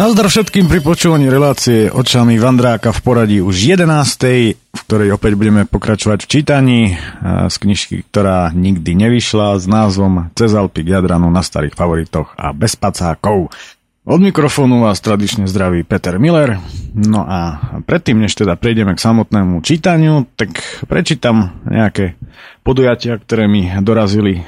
Nazdar všetkým pri počúvaní relácie očami Vandráka v poradí už 11. v ktorej opäť budeme pokračovať v čítaní z knižky, ktorá nikdy nevyšla s názvom Cez Alpy k Jadranu na starých favoritoch a bez pacákov. Od mikrofónu vás tradične zdraví Peter Miller. No a predtým, než teda prejdeme k samotnému čítaniu, tak prečítam nejaké podujatia, ktoré mi dorazili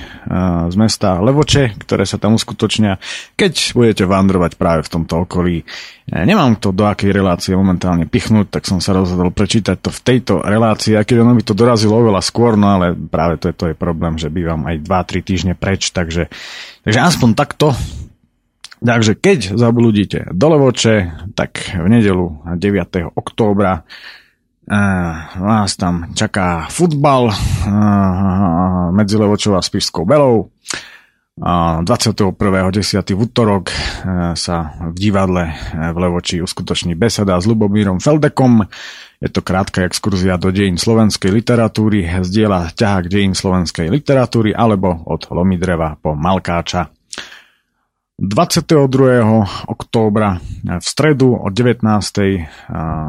z mesta Levoče, ktoré sa tam uskutočnia, keď budete vandrovať práve v tomto okolí. Nemám to do akej relácie momentálne pichnúť, tak som sa rozhodol prečítať to v tejto relácii, aj keď ono by to dorazilo oveľa skôr, no ale práve to je, to je problém, že bývam aj 2-3 týždne preč, takže, takže aspoň takto Takže keď zabludíte do Levoče, tak v nedelu 9. októbra vás tam čaká futbal medzi Levočou a Spišskou Belou. 21.10. v útorok sa v divadle v Levoči uskutoční beseda s Lubomírom Feldekom. Je to krátka exkurzia do dejín slovenskej literatúry, zdieľa ťahák dejín slovenskej literatúry alebo od Lomidreva po Malkáča. 22. októbra v stredu o 19.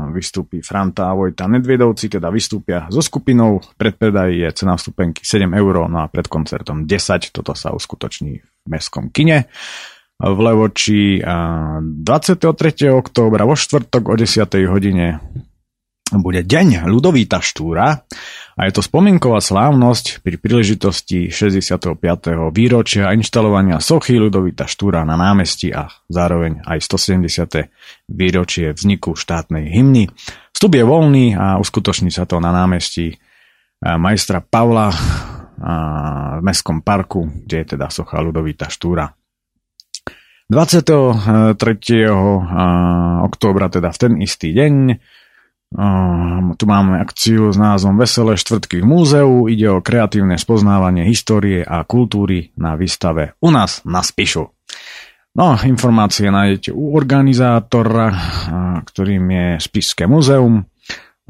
vystúpi Franta a Vojta Nedviedovci, teda vystúpia so skupinou. Predpredaj je cena vstupenky 7 eur, no a pred koncertom 10. Toto sa uskutoční v Mestskom kine v Levoči. 23. októbra vo štvrtok o 10. hodine bude deň Ludovíta Štúra a je to spomienková slávnosť pri príležitosti 65. výročia inštalovania sochy Ludovita Štúra na námestí a zároveň aj 170. výročie vzniku štátnej hymny. Vstup je voľný a uskutoční sa to na námestí majstra Pavla v Mestskom parku, kde je teda socha Ludovita Štúra. 23. októbra, teda v ten istý deň, Uh, tu máme akciu s názvom Veselé štvrtky v múzeu. Ide o kreatívne spoznávanie histórie a kultúry na výstave u nás na Spišu. No, informácie nájdete u organizátora, ktorým je Spišské múzeum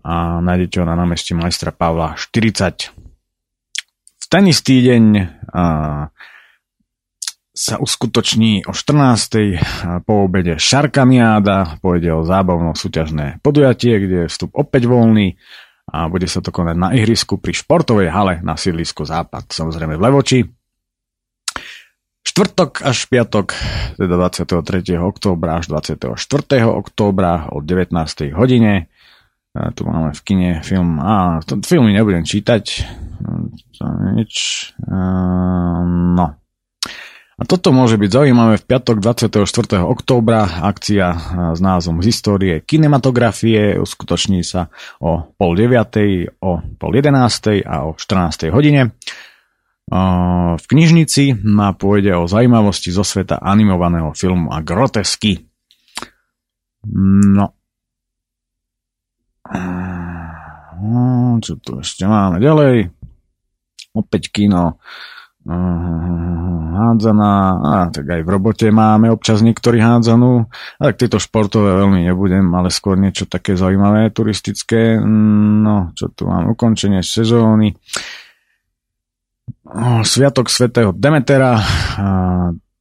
a nájdete ho na námestí majstra Pavla 40. V ten istý deň sa uskutoční o 14. po obede Šarkamiáda, pôjde o zábavno súťažné podujatie, kde je vstup opäť voľný a bude sa to konať na ihrisku pri športovej hale na sídlisku Západ, samozrejme v Levoči. Štvrtok až piatok, teda 23. októbra až 24. októbra o 19. hodine. Tu máme v kine film, a filmy nebudem čítať, to nič, a, no, a toto môže byť zaujímavé v piatok 24. októbra. Akcia s názvom histórie kinematografie uskutoční sa o pol deviatej, o pol jedenástej a o 14. hodine. V knižnici na pôjde o zaujímavosti zo sveta animovaného filmu a grotesky. No. Čo tu ešte máme ďalej? Opäť kino hádzaná, a tak aj v robote máme občas niektorí hádzanú, a tak tieto športové veľmi nebudem, ale skôr niečo také zaujímavé, turistické, no, čo tu mám, ukončenie sezóny, Sviatok svätého Demetera,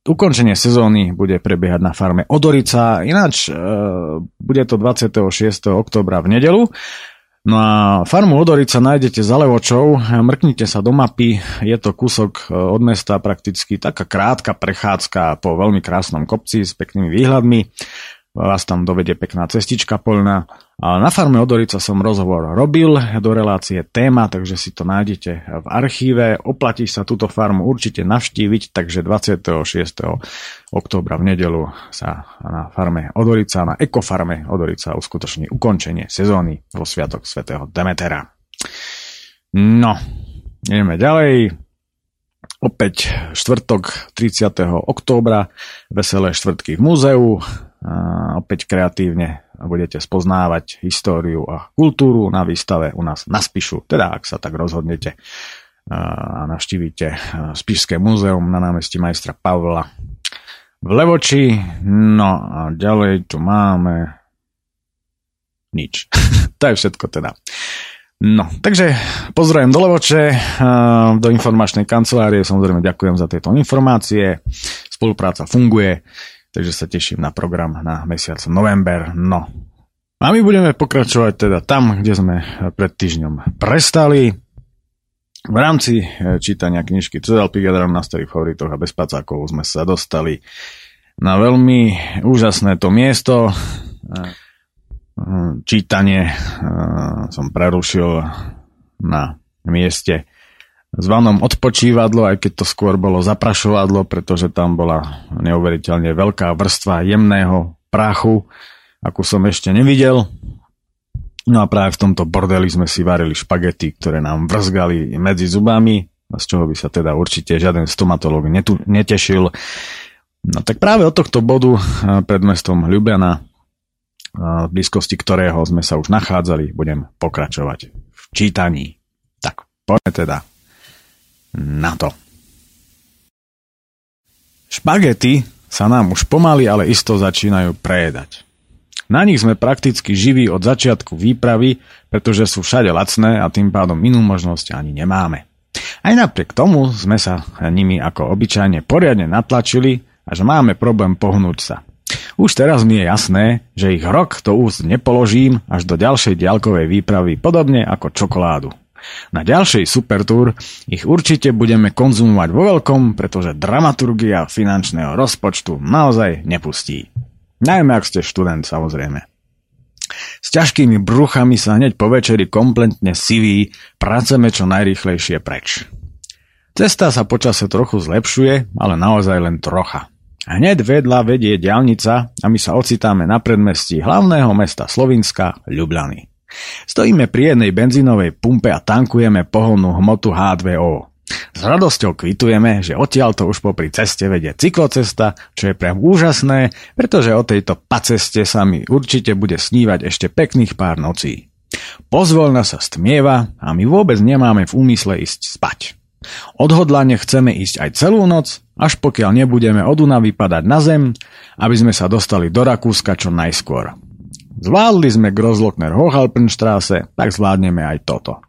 ukončenie sezóny bude prebiehať na farme Odorica, ináč e, bude to 26. oktobra v nedelu, No a farmu Odorica nájdete za Levočou, mrknite sa do mapy, je to kúsok e, od mesta prakticky taká krátka prechádzka po veľmi krásnom kopci s peknými výhľadmi vás tam dovedie pekná cestička poľná. Na farme Odorica som rozhovor robil do relácie téma, takže si to nájdete v archíve. Oplatí sa túto farmu určite navštíviť, takže 26. októbra v nedelu sa na farme Odorica, na ekofarme Odorica uskutoční ukončenie sezóny vo Sviatok svätého Demetera. No, ideme ďalej. Opäť štvrtok 30. októbra, veselé štvrtky v múzeu, opäť kreatívne budete spoznávať históriu a kultúru na výstave u nás na Spišu, teda ak sa tak rozhodnete a navštívite Spišské múzeum na námestí majstra Pavla v Levoči. No a ďalej tu máme nič. to je všetko teda. No, takže pozdravujem do Levoče, do informačnej kancelárie, samozrejme ďakujem za tieto informácie, spolupráca funguje, takže sa teším na program na mesiac november. No. A my budeme pokračovať teda tam, kde sme pred týždňom prestali. V rámci e, čítania knižky Cedal Pigadram na starých favoritoch a bez pacákov sme sa dostali na veľmi úžasné to miesto. E, čítanie e, som prerušil na mieste zvanom odpočívadlo, aj keď to skôr bolo zaprašovadlo, pretože tam bola neuveriteľne veľká vrstva jemného prachu, akú som ešte nevidel. No a práve v tomto bordeli sme si varili špagety, ktoré nám vrzgali medzi zubami, z čoho by sa teda určite žiaden stomatológ netu, netešil. No tak práve od tohto bodu eh, pred mestom Ljubljana, eh, v blízkosti ktorého sme sa už nachádzali, budem pokračovať v čítaní. Tak poďme teda na to. Špagety sa nám už pomaly, ale isto začínajú prejedať. Na nich sme prakticky živí od začiatku výpravy, pretože sú všade lacné a tým pádom inú možnosť ani nemáme. Aj napriek tomu sme sa nimi ako obyčajne poriadne natlačili a že máme problém pohnúť sa. Už teraz mi je jasné, že ich rok do úst nepoložím až do ďalšej diaľkovej výpravy, podobne ako čokoládu. Na ďalšej Supertour ich určite budeme konzumovať vo veľkom, pretože dramaturgia finančného rozpočtu naozaj nepustí. Najmä ak ste študent, samozrejme. S ťažkými bruchami sa hneď po večeri kompletne siví, praceme čo najrýchlejšie preč. Cesta sa počase trochu zlepšuje, ale naozaj len trocha. Hneď vedľa vedie diálnica a my sa ocitáme na predmestí hlavného mesta Slovinska, Ljubljany. Stojíme pri jednej benzínovej pumpe a tankujeme pohonnú hmotu H2O. S radosťou kvitujeme, že odtiaľ to už popri ceste vedie cyklocesta, čo je priam úžasné, pretože o tejto paceste sa mi určite bude snívať ešte pekných pár nocí. Pozvoľna sa stmieva a my vôbec nemáme v úmysle ísť spať. Odhodlane chceme ísť aj celú noc, až pokiaľ nebudeme od Unavy padať na zem, aby sme sa dostali do Rakúska čo najskôr. Zvládli sme Grozlockner Hochhalpenstraße, tak zvládneme aj toto.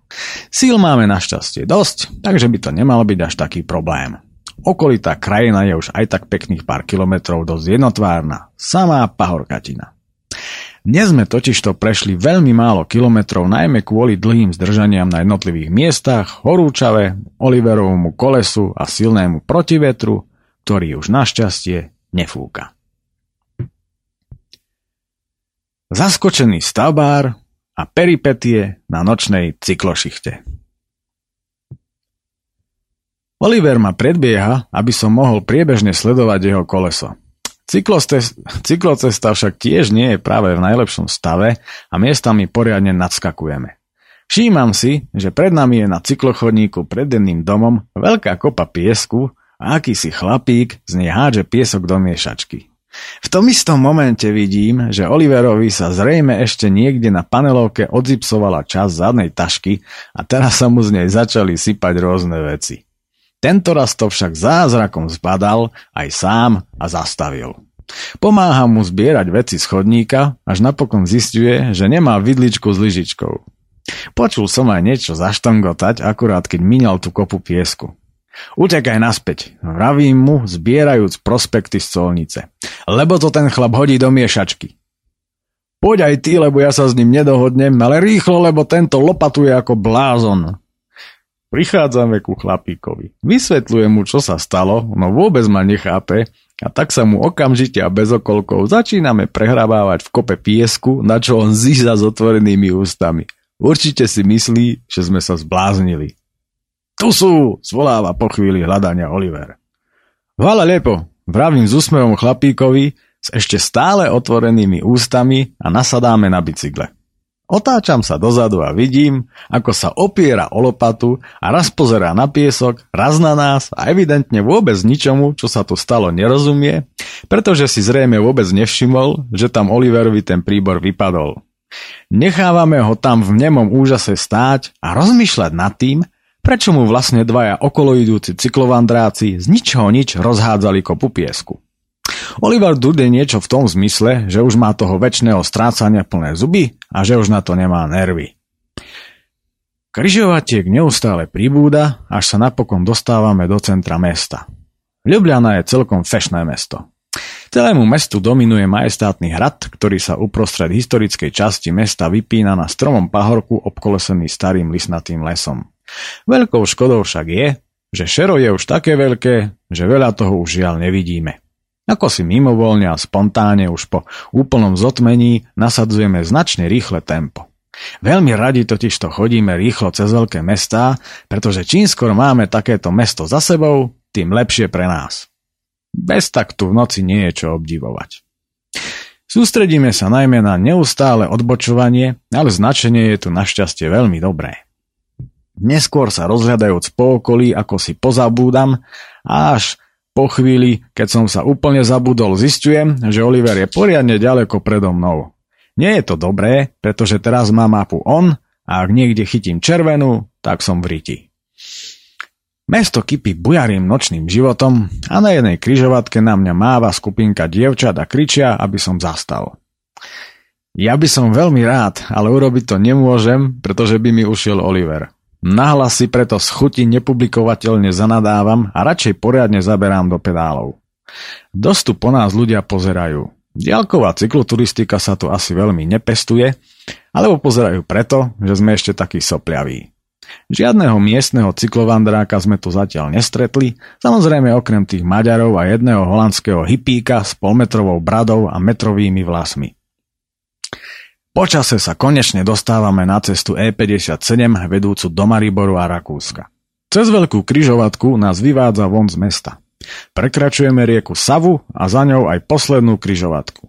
Síl máme našťastie dosť, takže by to nemal byť až taký problém. Okolitá krajina je už aj tak pekných pár kilometrov dosť jednotvárna, samá pahorkatina. Dnes sme totižto prešli veľmi málo kilometrov, najmä kvôli dlhým zdržaniam na jednotlivých miestach, horúčave, Oliverovmu kolesu a silnému protivetru, ktorý už našťastie nefúka. Zaskočený stavbár a peripetie na nočnej cyklošichte. Oliver ma predbieha, aby som mohol priebežne sledovať jeho koleso. cyklocesta však tiež nie je práve v najlepšom stave a miestami poriadne nadskakujeme. Všímam si, že pred nami je na cyklochodníku pred denným domom veľká kopa piesku a akýsi chlapík z nej hádže piesok do miešačky. V tom istom momente vidím, že Oliverovi sa zrejme ešte niekde na panelovke odzipsovala časť zadnej tašky a teraz sa mu z nej začali sypať rôzne veci. Tento raz to však zázrakom zbadal aj sám a zastavil. Pomáha mu zbierať veci z chodníka, až napokon zistuje, že nemá vidličku s lyžičkou. Počul som aj niečo zaštangotať, akurát keď minal tú kopu piesku. Utekaj naspäť, vravím mu, zbierajúc prospekty z colnice. Lebo to ten chlap hodí do miešačky. Poď aj ty, lebo ja sa s ním nedohodnem, ale rýchlo, lebo tento lopatuje ako blázon. Prichádzame ku chlapíkovi. Vysvetľujem mu, čo sa stalo, no vôbec ma nechápe a tak sa mu okamžite a bez okolkov začíname prehrabávať v kope piesku, na čo on zíza s otvorenými ústami. Určite si myslí, že sme sa zbláznili. Tu sú, zvoláva po chvíli hľadania Oliver. Hvala lepo, vravím s úsmevom chlapíkovi s ešte stále otvorenými ústami a nasadáme na bicykle. Otáčam sa dozadu a vidím, ako sa opiera o lopatu a raz pozerá na piesok, raz na nás a evidentne vôbec ničomu, čo sa tu stalo, nerozumie, pretože si zrejme vôbec nevšimol, že tam Oliverovi ten príbor vypadol. Nechávame ho tam v nemom úžase stáť a rozmýšľať nad tým, Prečo mu vlastne dvaja okoloidúci cyklovandráci z ničoho nič rozhádzali kopu piesku? Oliver Dude niečo v tom zmysle, že už má toho väčšného strácania plné zuby a že už na to nemá nervy. Kryžovatiek neustále pribúda, až sa napokon dostávame do centra mesta. Ljubljana je celkom fešné mesto. Celému mestu dominuje majestátny hrad, ktorý sa uprostred historickej časti mesta vypína na stromom pahorku obkolesený starým lisnatým lesom. Veľkou škodou však je, že šero je už také veľké, že veľa toho už žiaľ nevidíme. Ako si mimovoľne a spontáne už po úplnom zotmení nasadzujeme značne rýchle tempo. Veľmi radi totiž to chodíme rýchlo cez veľké mestá, pretože čím skôr máme takéto mesto za sebou, tým lepšie pre nás. Bez taktu v noci nie je čo obdivovať. Sústredíme sa najmä na neustále odbočovanie, ale značenie je tu našťastie veľmi dobré. Neskôr sa rozhľadajúc po okolí, ako si pozabúdam, a až po chvíli, keď som sa úplne zabudol, zistujem, že Oliver je poriadne ďaleko predo mnou. Nie je to dobré, pretože teraz má mapu on a ak niekde chytím červenú, tak som v riti. Mesto kypí bujarým nočným životom a na jednej kryžovatke na mňa máva skupinka dievčat a kričia, aby som zastal. Ja by som veľmi rád, ale urobiť to nemôžem, pretože by mi ušiel Oliver. Nahlas si preto z chuti nepublikovateľne zanadávam a radšej poriadne zaberám do pedálov. Dostu po nás ľudia pozerajú. Dialková cykloturistika sa tu asi veľmi nepestuje, alebo pozerajú preto, že sme ešte takí sopliaví. Žiadneho miestneho cyklovandráka sme tu zatiaľ nestretli, samozrejme okrem tých Maďarov a jedného holandského hypíka s polmetrovou bradou a metrovými vlasmi. Počase sa konečne dostávame na cestu E57 vedúcu do Mariboru a Rakúska. Cez veľkú kryžovatku nás vyvádza von z mesta. Prekračujeme rieku Savu a za ňou aj poslednú kryžovatku.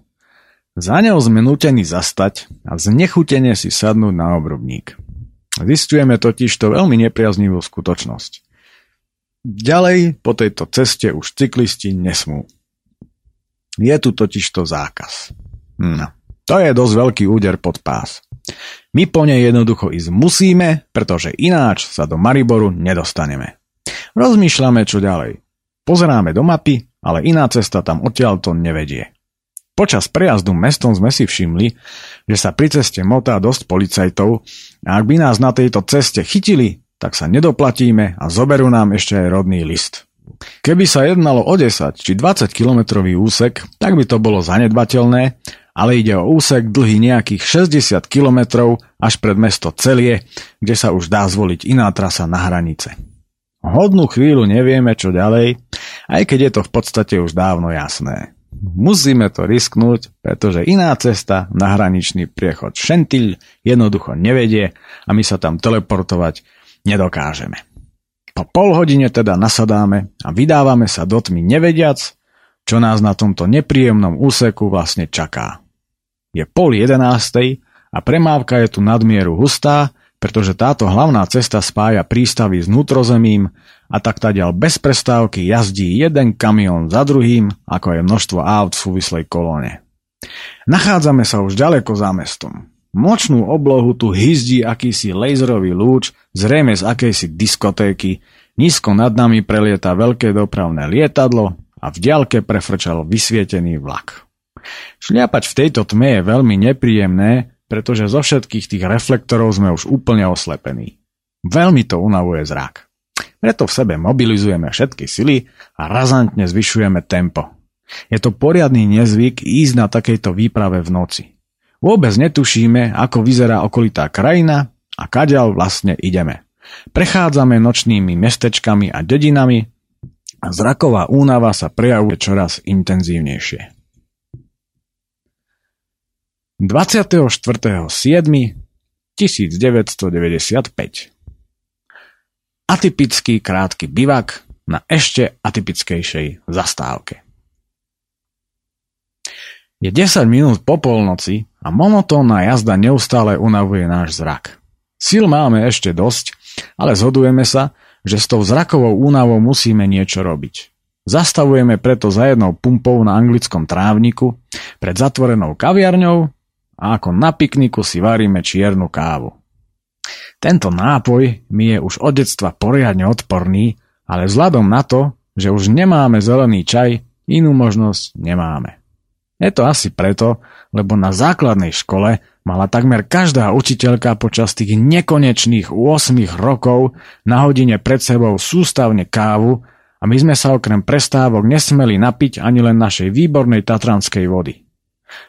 Za ňou sme nutení zastať a znechutene si sadnúť na obrubník. Zistujeme totiž to veľmi nepriaznivú skutočnosť. Ďalej po tejto ceste už cyklisti nesmú. Je tu totiž to zákaz. No, to je dosť veľký úder pod pás. My po nej jednoducho ísť musíme, pretože ináč sa do Mariboru nedostaneme. Rozmýšľame čo ďalej. Pozeráme do mapy, ale iná cesta tam odtiaľto nevedie. Počas prejazdu mestom sme si všimli, že sa pri ceste motá dosť policajtov a ak by nás na tejto ceste chytili, tak sa nedoplatíme a zoberú nám ešte aj rodný list. Keby sa jednalo o 10 či 20 kilometrový úsek, tak by to bolo zanedbateľné, ale ide o úsek dlhý nejakých 60 kilometrov až pred mesto Celie, kde sa už dá zvoliť iná trasa na hranice. Hodnú chvíľu nevieme, čo ďalej, aj keď je to v podstate už dávno jasné. Musíme to risknúť, pretože iná cesta na hraničný priechod Šentil jednoducho nevedie a my sa tam teleportovať nedokážeme. Po pol hodine teda nasadáme a vydávame sa do tmy nevediac, čo nás na tomto nepríjemnom úseku vlastne čaká. Je pol jedenástej a premávka je tu nadmieru hustá, pretože táto hlavná cesta spája prístavy s nutrozemím a tak tadiaľ bez prestávky jazdí jeden kamión za druhým, ako je množstvo aut v súvislej kolóne. Nachádzame sa už ďaleko za mestom. Močnú oblohu tu hyzdí akýsi laserový lúč, zrejme z akejsi diskotéky, nízko nad nami prelieta veľké dopravné lietadlo a v diaľke prefrčal vysvietený vlak. Šliapať v tejto tme je veľmi nepríjemné, pretože zo všetkých tých reflektorov sme už úplne oslepení. Veľmi to unavuje zrak. Preto v sebe mobilizujeme všetky sily a razantne zvyšujeme tempo. Je to poriadny nezvyk ísť na takejto výprave v noci. Vôbec netušíme, ako vyzerá okolitá krajina a kadiaľ vlastne ideme. Prechádzame nočnými mestečkami a dedinami a zraková únava sa prejavuje čoraz intenzívnejšie. 24.7.1995 Atypický krátky bivak na ešte atypickejšej zastávke. Je 10 minút po polnoci a monotónna jazda neustále unavuje náš zrak. Sil máme ešte dosť, ale zhodujeme sa, že s tou zrakovou únavou musíme niečo robiť. Zastavujeme preto za jednou pumpou na anglickom trávniku pred zatvorenou kaviarňou a ako na pikniku si varíme čiernu kávu. Tento nápoj mi je už od detstva poriadne odporný, ale vzhľadom na to, že už nemáme zelený čaj, inú možnosť nemáme. Je to asi preto, lebo na základnej škole mala takmer každá učiteľka počas tých nekonečných 8 rokov na hodine pred sebou sústavne kávu a my sme sa okrem prestávok nesmeli napiť ani len našej výbornej tatranskej vody.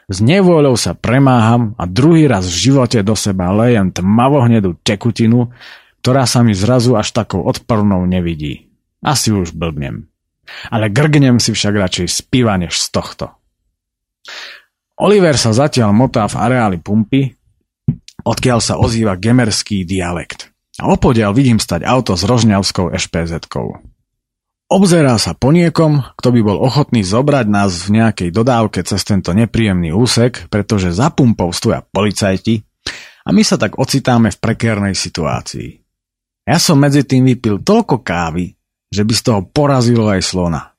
S nevôľou sa premáham a druhý raz v živote do seba lejem tmavohnedú tekutinu, ktorá sa mi zrazu až takou odpornou nevidí. Asi už blbnem. Ale grgnem si však radšej z piva než z tohto. Oliver sa zatiaľ motá v areáli pumpy, odkiaľ sa ozýva gemerský dialekt. A opodiaľ vidím stať auto s rožňavskou ešpézetkou. Obzerá sa po niekom, kto by bol ochotný zobrať nás v nejakej dodávke cez tento nepríjemný úsek, pretože za pumpou stoja policajti a my sa tak ocitáme v prekérnej situácii. Ja som medzi tým vypil toľko kávy, že by z toho porazilo aj slona.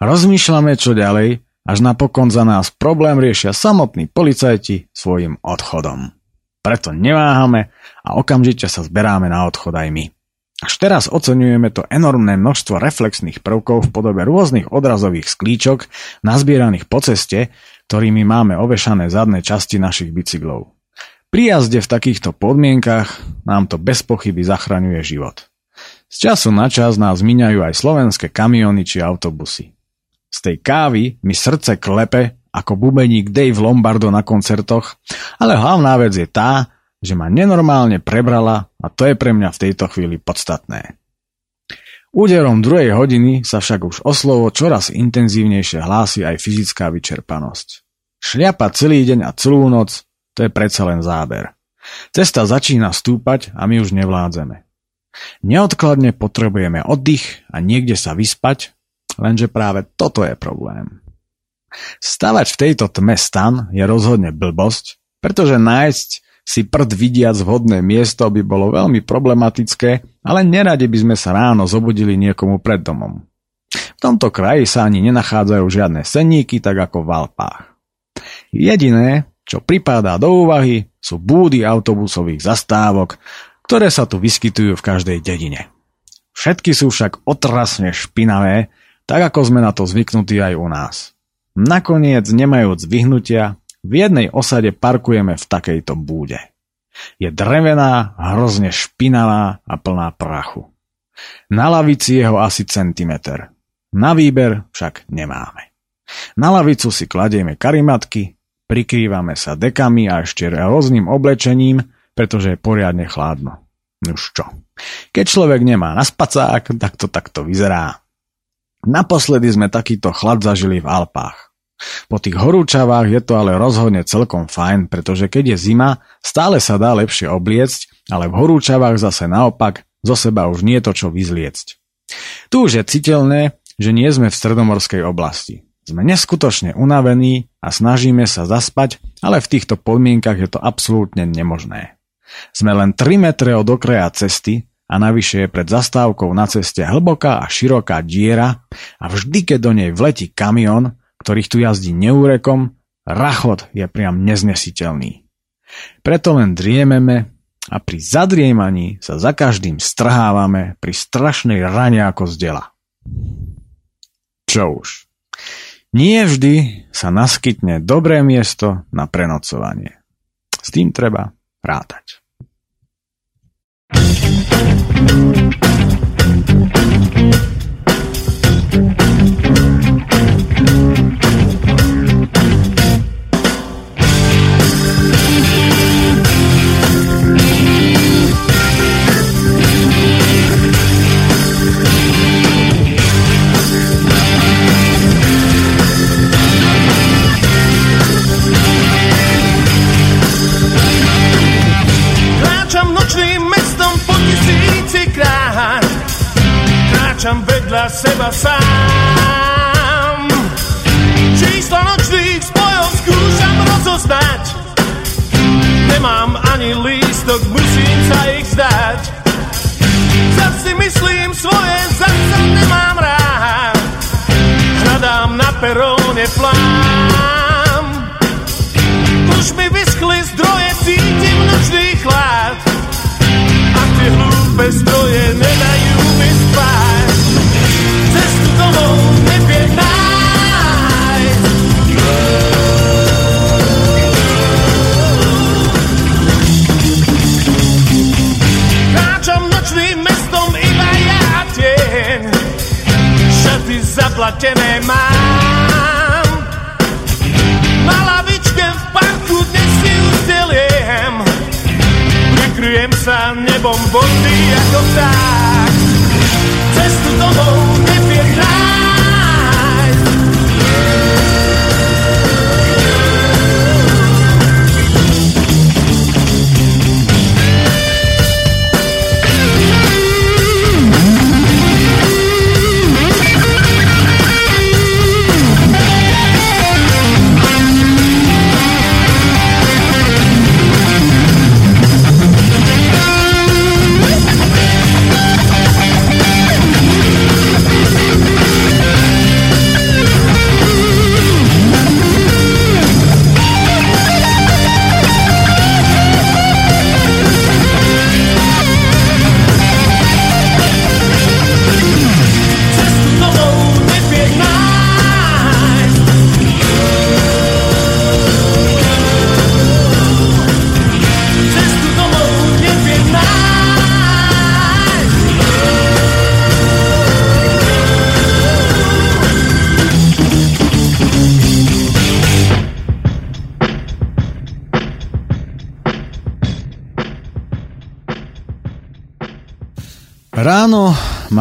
Rozmýšľame, čo ďalej, až napokon za nás problém riešia samotní policajti svojim odchodom. Preto neváhame a okamžite sa zberáme na odchod aj my. Až teraz oceňujeme to enormné množstvo reflexných prvkov v podobe rôznych odrazových sklíčok nazbieraných po ceste, ktorými máme ovešané zadné časti našich bicyklov. Pri jazde v takýchto podmienkach nám to bez pochyby zachraňuje život. Z času na čas nás míňajú aj slovenské kamiony či autobusy. Z tej kávy mi srdce klepe ako bubeník Dave Lombardo na koncertoch, ale hlavná vec je tá, že ma nenormálne prebrala a to je pre mňa v tejto chvíli podstatné. Úderom druhej hodiny sa však už o slovo čoraz intenzívnejšie hlási aj fyzická vyčerpanosť. Šliapa celý deň a celú noc, to je predsa len záber. Cesta začína stúpať a my už nevládzeme. Neodkladne potrebujeme oddych a niekde sa vyspať, lenže práve toto je problém. Stavať v tejto tme stan je rozhodne blbosť, pretože nájsť si prd vidiac vhodné miesto by bolo veľmi problematické, ale neradi by sme sa ráno zobudili niekomu pred domom. V tomto kraji sa ani nenachádzajú žiadne senníky, tak ako v Alpách. Jediné, čo pripadá do úvahy, sú búdy autobusových zastávok, ktoré sa tu vyskytujú v každej dedine. Všetky sú však otrasne špinavé, tak ako sme na to zvyknutí aj u nás. Nakoniec, nemajúc vyhnutia, v jednej osade parkujeme v takejto búde. Je drevená, hrozne špinavá a plná prachu. Na lavici je ho asi centimeter. Na výber však nemáme. Na lavicu si kladieme karimatky, prikrývame sa dekami a ešte rôznym oblečením, pretože je poriadne chladno. Už čo. Keď človek nemá na spacák, tak to takto vyzerá. Naposledy sme takýto chlad zažili v Alpách. Po tých horúčavách je to ale rozhodne celkom fajn, pretože keď je zima, stále sa dá lepšie obliecť, ale v horúčavách zase naopak zo seba už nie je to čo vyzliecť. Tu už je citeľné, že nie sme v stredomorskej oblasti. Sme neskutočne unavení a snažíme sa zaspať, ale v týchto podmienkach je to absolútne nemožné. Sme len 3 metre od okraja cesty a navyše je pred zastávkou na ceste hlboká a široká diera a vždy, keď do nej vletí kamión, ktorých tu jazdí neúrekom, rachot je priam neznesiteľný. Preto len driememe a pri zadriemaní sa za každým strhávame pri strašnej rane ako z dela. Čo už. Nie vždy sa naskytne dobré miesto na prenocovanie. S tým treba rátať. kráčam seba sám. Čísla nočných spojov skúšam rozoznať. Nemám ani lístok, musím sa ich zdať. Zas si myslím svoje, zase nemám rád. Hľadám na peróne plán. Už mi vyschli zdroje, cítim nočný chlad. A tie hlúpe stroje zaplatené mám. Na lavičke v parku dnes si uzdeliem, prikryjem sa nebom vody ako tak. Cestu domov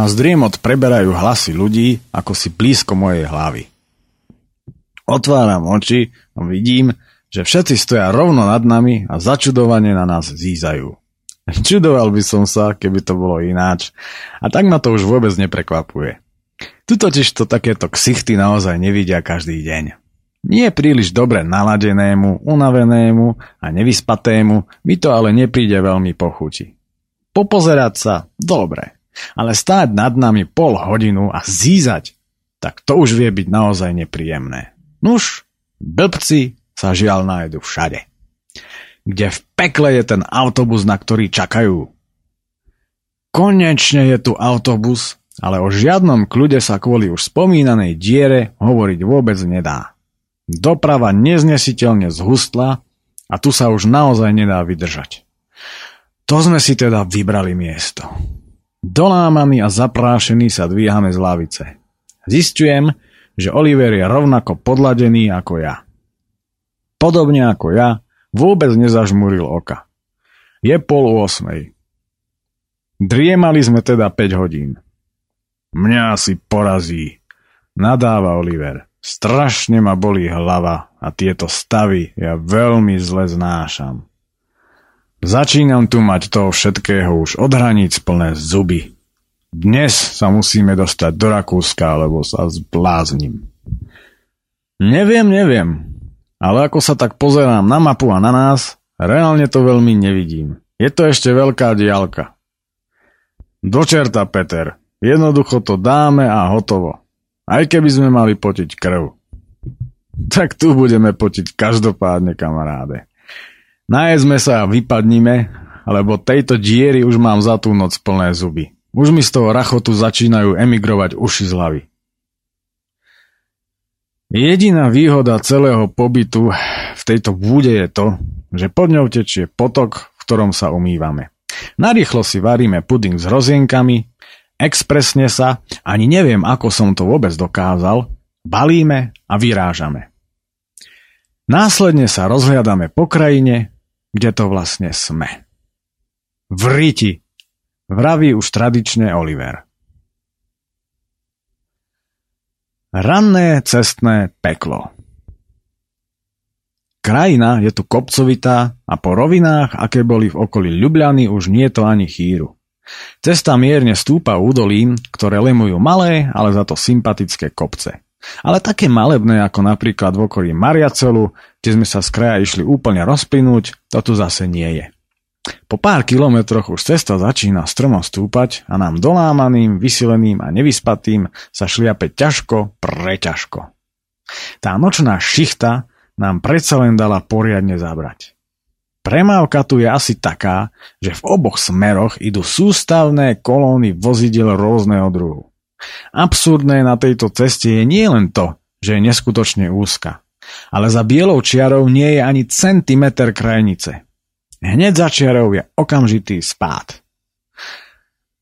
ma z driemot preberajú hlasy ľudí, ako si blízko mojej hlavy. Otváram oči a vidím, že všetci stoja rovno nad nami a začudovane na nás zízajú. Čudoval by som sa, keby to bolo ináč. A tak ma to už vôbec neprekvapuje. Tu totiž to takéto ksichty naozaj nevidia každý deň. Nie príliš dobre naladenému, unavenému a nevyspatému mi to ale nepríde veľmi pochuti. Popozerať sa, dobre, ale stáť nad nami pol hodinu a zízať, tak to už vie byť naozaj nepríjemné. Nuž, blbci sa žiaľ nájdu všade. Kde v pekle je ten autobus, na ktorý čakajú. Konečne je tu autobus, ale o žiadnom kľude sa kvôli už spomínanej diere hovoriť vôbec nedá. Doprava neznesiteľne zhustla a tu sa už naozaj nedá vydržať. To sme si teda vybrali miesto. Dolámaný a zaprášený sa dvíhame z lavice. Zistujem, že Oliver je rovnako podladený ako ja. Podobne ako ja, vôbec nezažmuril oka. Je pol osmej. Driemali sme teda 5 hodín. Mňa asi porazí, nadáva Oliver. Strašne ma bolí hlava a tieto stavy ja veľmi zle znášam. Začínam tu mať toho všetkého už od hraníc plné zuby. Dnes sa musíme dostať do Rakúska, lebo sa zbláznim. Neviem, neviem, ale ako sa tak pozerám na mapu a na nás, reálne to veľmi nevidím. Je to ešte veľká diálka. Do čerta, Peter. Jednoducho to dáme a hotovo. Aj keby sme mali potiť krv. Tak tu budeme potiť každopádne, kamaráde. Najedzme sa a vypadnime, lebo tejto diery už mám za tú noc plné zuby. Už mi z toho rachotu začínajú emigrovať uši z hlavy. Jediná výhoda celého pobytu v tejto búde je to, že pod ňou tečie potok, v ktorom sa umývame. Narýchlo si varíme puding s hrozienkami, expresne sa, ani neviem, ako som to vôbec dokázal, balíme a vyrážame. Následne sa rozhľadáme po krajine, kde to vlastne sme. V riti, vraví už tradične Oliver. Ranné cestné peklo Krajina je tu kopcovitá a po rovinách, aké boli v okolí Ljubljany, už nie to ani chýru. Cesta mierne stúpa údolím, ktoré lemujú malé, ale za to sympatické kopce. Ale také malebné ako napríklad v okolí Mariacelu, kde sme sa z kraja išli úplne rozplynúť, to tu zase nie je. Po pár kilometroch už cesta začína stromo stúpať a nám dolámaným, vysileným a nevyspatým sa šliape ťažko, preťažko. Tá nočná šichta nám predsa len dala poriadne zabrať. Premávka tu je asi taká, že v oboch smeroch idú sústavné kolóny vozidel rôzneho druhu. Absurdné na tejto ceste je nie len to, že je neskutočne úzka, ale za bielou čiarou nie je ani centimeter krajnice. Hneď za čiarou je okamžitý spád.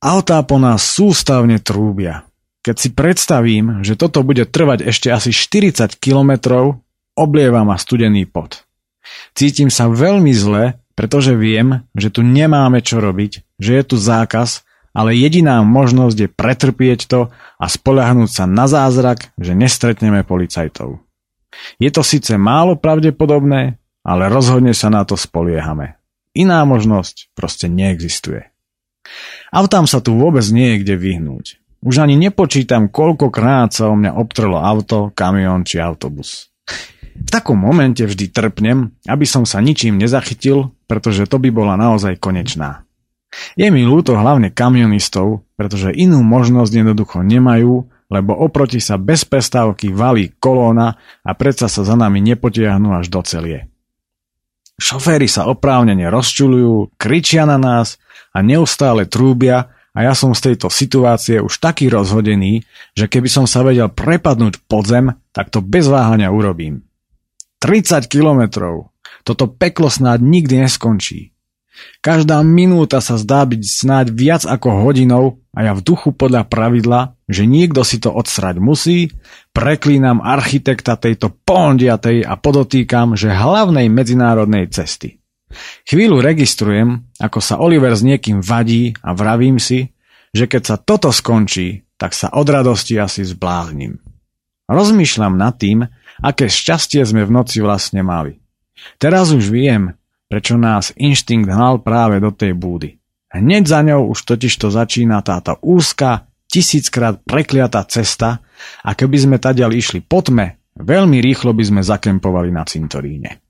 Autá po nás sústavne trúbia. keď si predstavím, že toto bude trvať ešte asi 40 kilometrov, oblieva ma studený pot. Cítim sa veľmi zle, pretože viem, že tu nemáme čo robiť, že je tu zákaz, ale jediná možnosť je pretrpieť to a spolahnúť sa na zázrak, že nestretneme policajtov. Je to síce málo pravdepodobné, ale rozhodne sa na to spoliehame. Iná možnosť proste neexistuje. Autám sa tu vôbec nie je kde vyhnúť. Už ani nepočítam, koľkokrát sa o mňa obtrlo auto, kamión či autobus. V takom momente vždy trpnem, aby som sa ničím nezachytil, pretože to by bola naozaj konečná. Je mi ľúto hlavne kamionistov, pretože inú možnosť jednoducho nemajú, lebo oproti sa bez prestávky valí kolóna a predsa sa za nami nepotiahnu až do celie. Šoféry sa oprávnene rozčulujú, kričia na nás a neustále trúbia, a ja som z tejto situácie už taký rozhodený, že keby som sa vedel prepadnúť pod zem, tak to bez váhania urobím. 30 kilometrov. Toto peklo snáď nikdy neskončí. Každá minúta sa zdá byť snáď viac ako hodinou a ja v duchu podľa pravidla, že niekto si to odsrať musí, preklínam architekta tejto pondiatej a podotýkam, že hlavnej medzinárodnej cesty. Chvíľu registrujem, ako sa Oliver s niekým vadí a vravím si, že keď sa toto skončí, tak sa od radosti asi zbláznim. Rozmýšľam nad tým, aké šťastie sme v noci vlastne mali. Teraz už viem, prečo nás inštinkt hnal práve do tej búdy. Hneď za ňou už totiž to začína táto úzka, tisíckrát prekliatá cesta a keby sme tadiaľ išli po tme, veľmi rýchlo by sme zakempovali na cintoríne.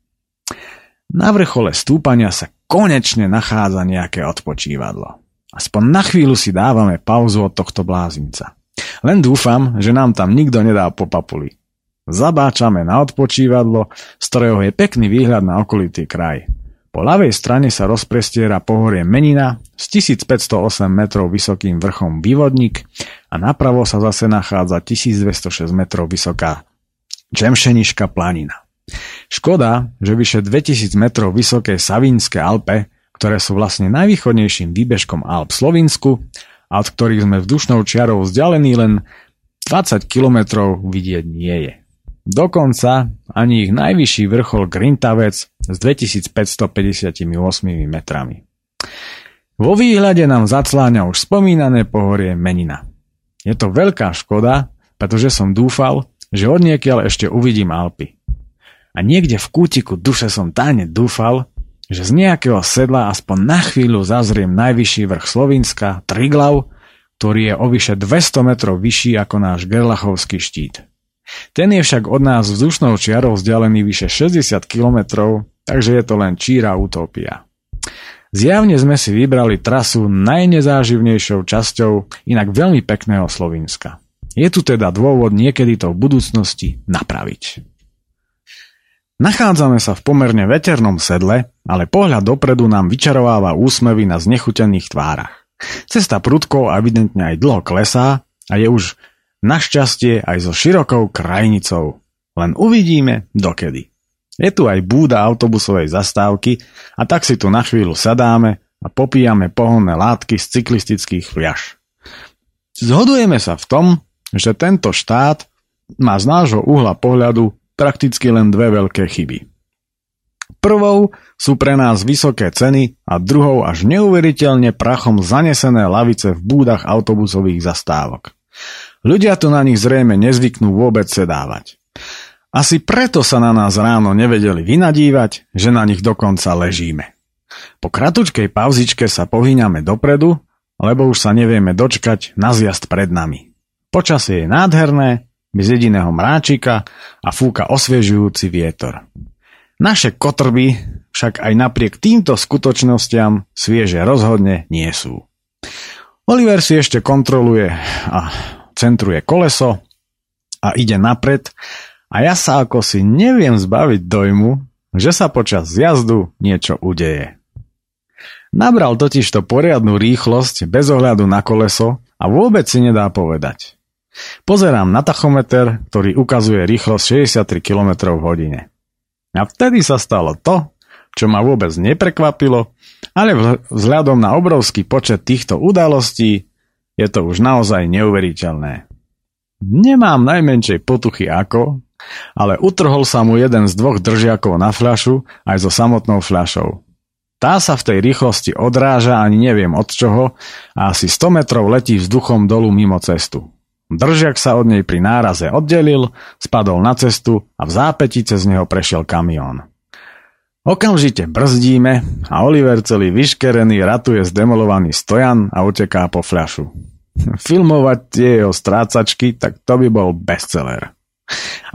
Na vrchole stúpania sa konečne nachádza nejaké odpočívadlo. Aspoň na chvíľu si dávame pauzu od tohto blázinca. Len dúfam, že nám tam nikto nedá po papuli. Zabáčame na odpočívadlo, z ktorého je pekný výhľad na okolitý kraj. Po ľavej strane sa rozprestiera pohorie Menina s 1508 metrov vysokým vrchom Vývodník a napravo sa zase nachádza 1206 metrov vysoká Čemšeniška planina. Škoda, že vyše 2000 metrov vysoké Savínske Alpe, ktoré sú vlastne najvýchodnejším výbežkom Alp Slovinsku a od ktorých sme vzdušnou čiarou vzdialení len 20 kilometrov vidieť nie je. Dokonca ani ich najvyšší vrchol Grintavec s 2558 metrami. Vo výhľade nám zacláňa už spomínané pohorie Menina. Je to veľká škoda, pretože som dúfal, že odniekiaľ ešte uvidím Alpy a niekde v kútiku duše som tajne dúfal, že z nejakého sedla aspoň na chvíľu zazriem najvyšší vrch Slovenska, Triglav, ktorý je o vyše 200 metrov vyšší ako náš Gerlachovský štít. Ten je však od nás vzdušnou čiarou vzdialený vyše 60 kilometrov, takže je to len číra utopia. Zjavne sme si vybrali trasu najnezáživnejšou časťou inak veľmi pekného Slovenska. Je tu teda dôvod niekedy to v budúcnosti napraviť. Nachádzame sa v pomerne veternom sedle, ale pohľad dopredu nám vyčarováva úsmevy na znechutených tvárach. Cesta prudko a evidentne aj dlho klesá a je už našťastie aj so širokou krajnicou. Len uvidíme dokedy. Je tu aj búda autobusovej zastávky a tak si tu na chvíľu sadáme a popíjame pohonné látky z cyklistických fľaš. Zhodujeme sa v tom, že tento štát má z nášho uhla pohľadu prakticky len dve veľké chyby. Prvou sú pre nás vysoké ceny a druhou až neuveriteľne prachom zanesené lavice v búdach autobusových zastávok. Ľudia tu na nich zrejme nezvyknú vôbec sedávať. Asi preto sa na nás ráno nevedeli vynadívať, že na nich dokonca ležíme. Po kratučkej pauzičke sa pohýňame dopredu, lebo už sa nevieme dočkať na zjazd pred nami. Počasie je nádherné bez jediného mráčika a fúka osviežujúci vietor. Naše kotrby však aj napriek týmto skutočnostiam svieže rozhodne nie sú. Oliver si ešte kontroluje a centruje koleso a ide napred a ja sa ako si neviem zbaviť dojmu, že sa počas jazdu niečo udeje. Nabral totiž to poriadnu rýchlosť bez ohľadu na koleso a vôbec si nedá povedať. Pozerám na tachometer, ktorý ukazuje rýchlosť 63 km v hodine. A vtedy sa stalo to, čo ma vôbec neprekvapilo, ale vzhľadom na obrovský počet týchto udalostí je to už naozaj neuveriteľné. Nemám najmenšej potuchy ako, ale utrhol sa mu jeden z dvoch držiakov na fľašu aj so samotnou fľašou. Tá sa v tej rýchlosti odráža ani neviem od čoho a asi 100 metrov letí vzduchom dolu mimo cestu. Držiak sa od nej pri náraze oddelil, spadol na cestu a v zápäti cez neho prešiel kamión. Okamžite brzdíme a Oliver celý vyškerený ratuje zdemolovaný stojan a uteká po fľašu. Filmovať tie jeho strácačky, tak to by bol bestseller.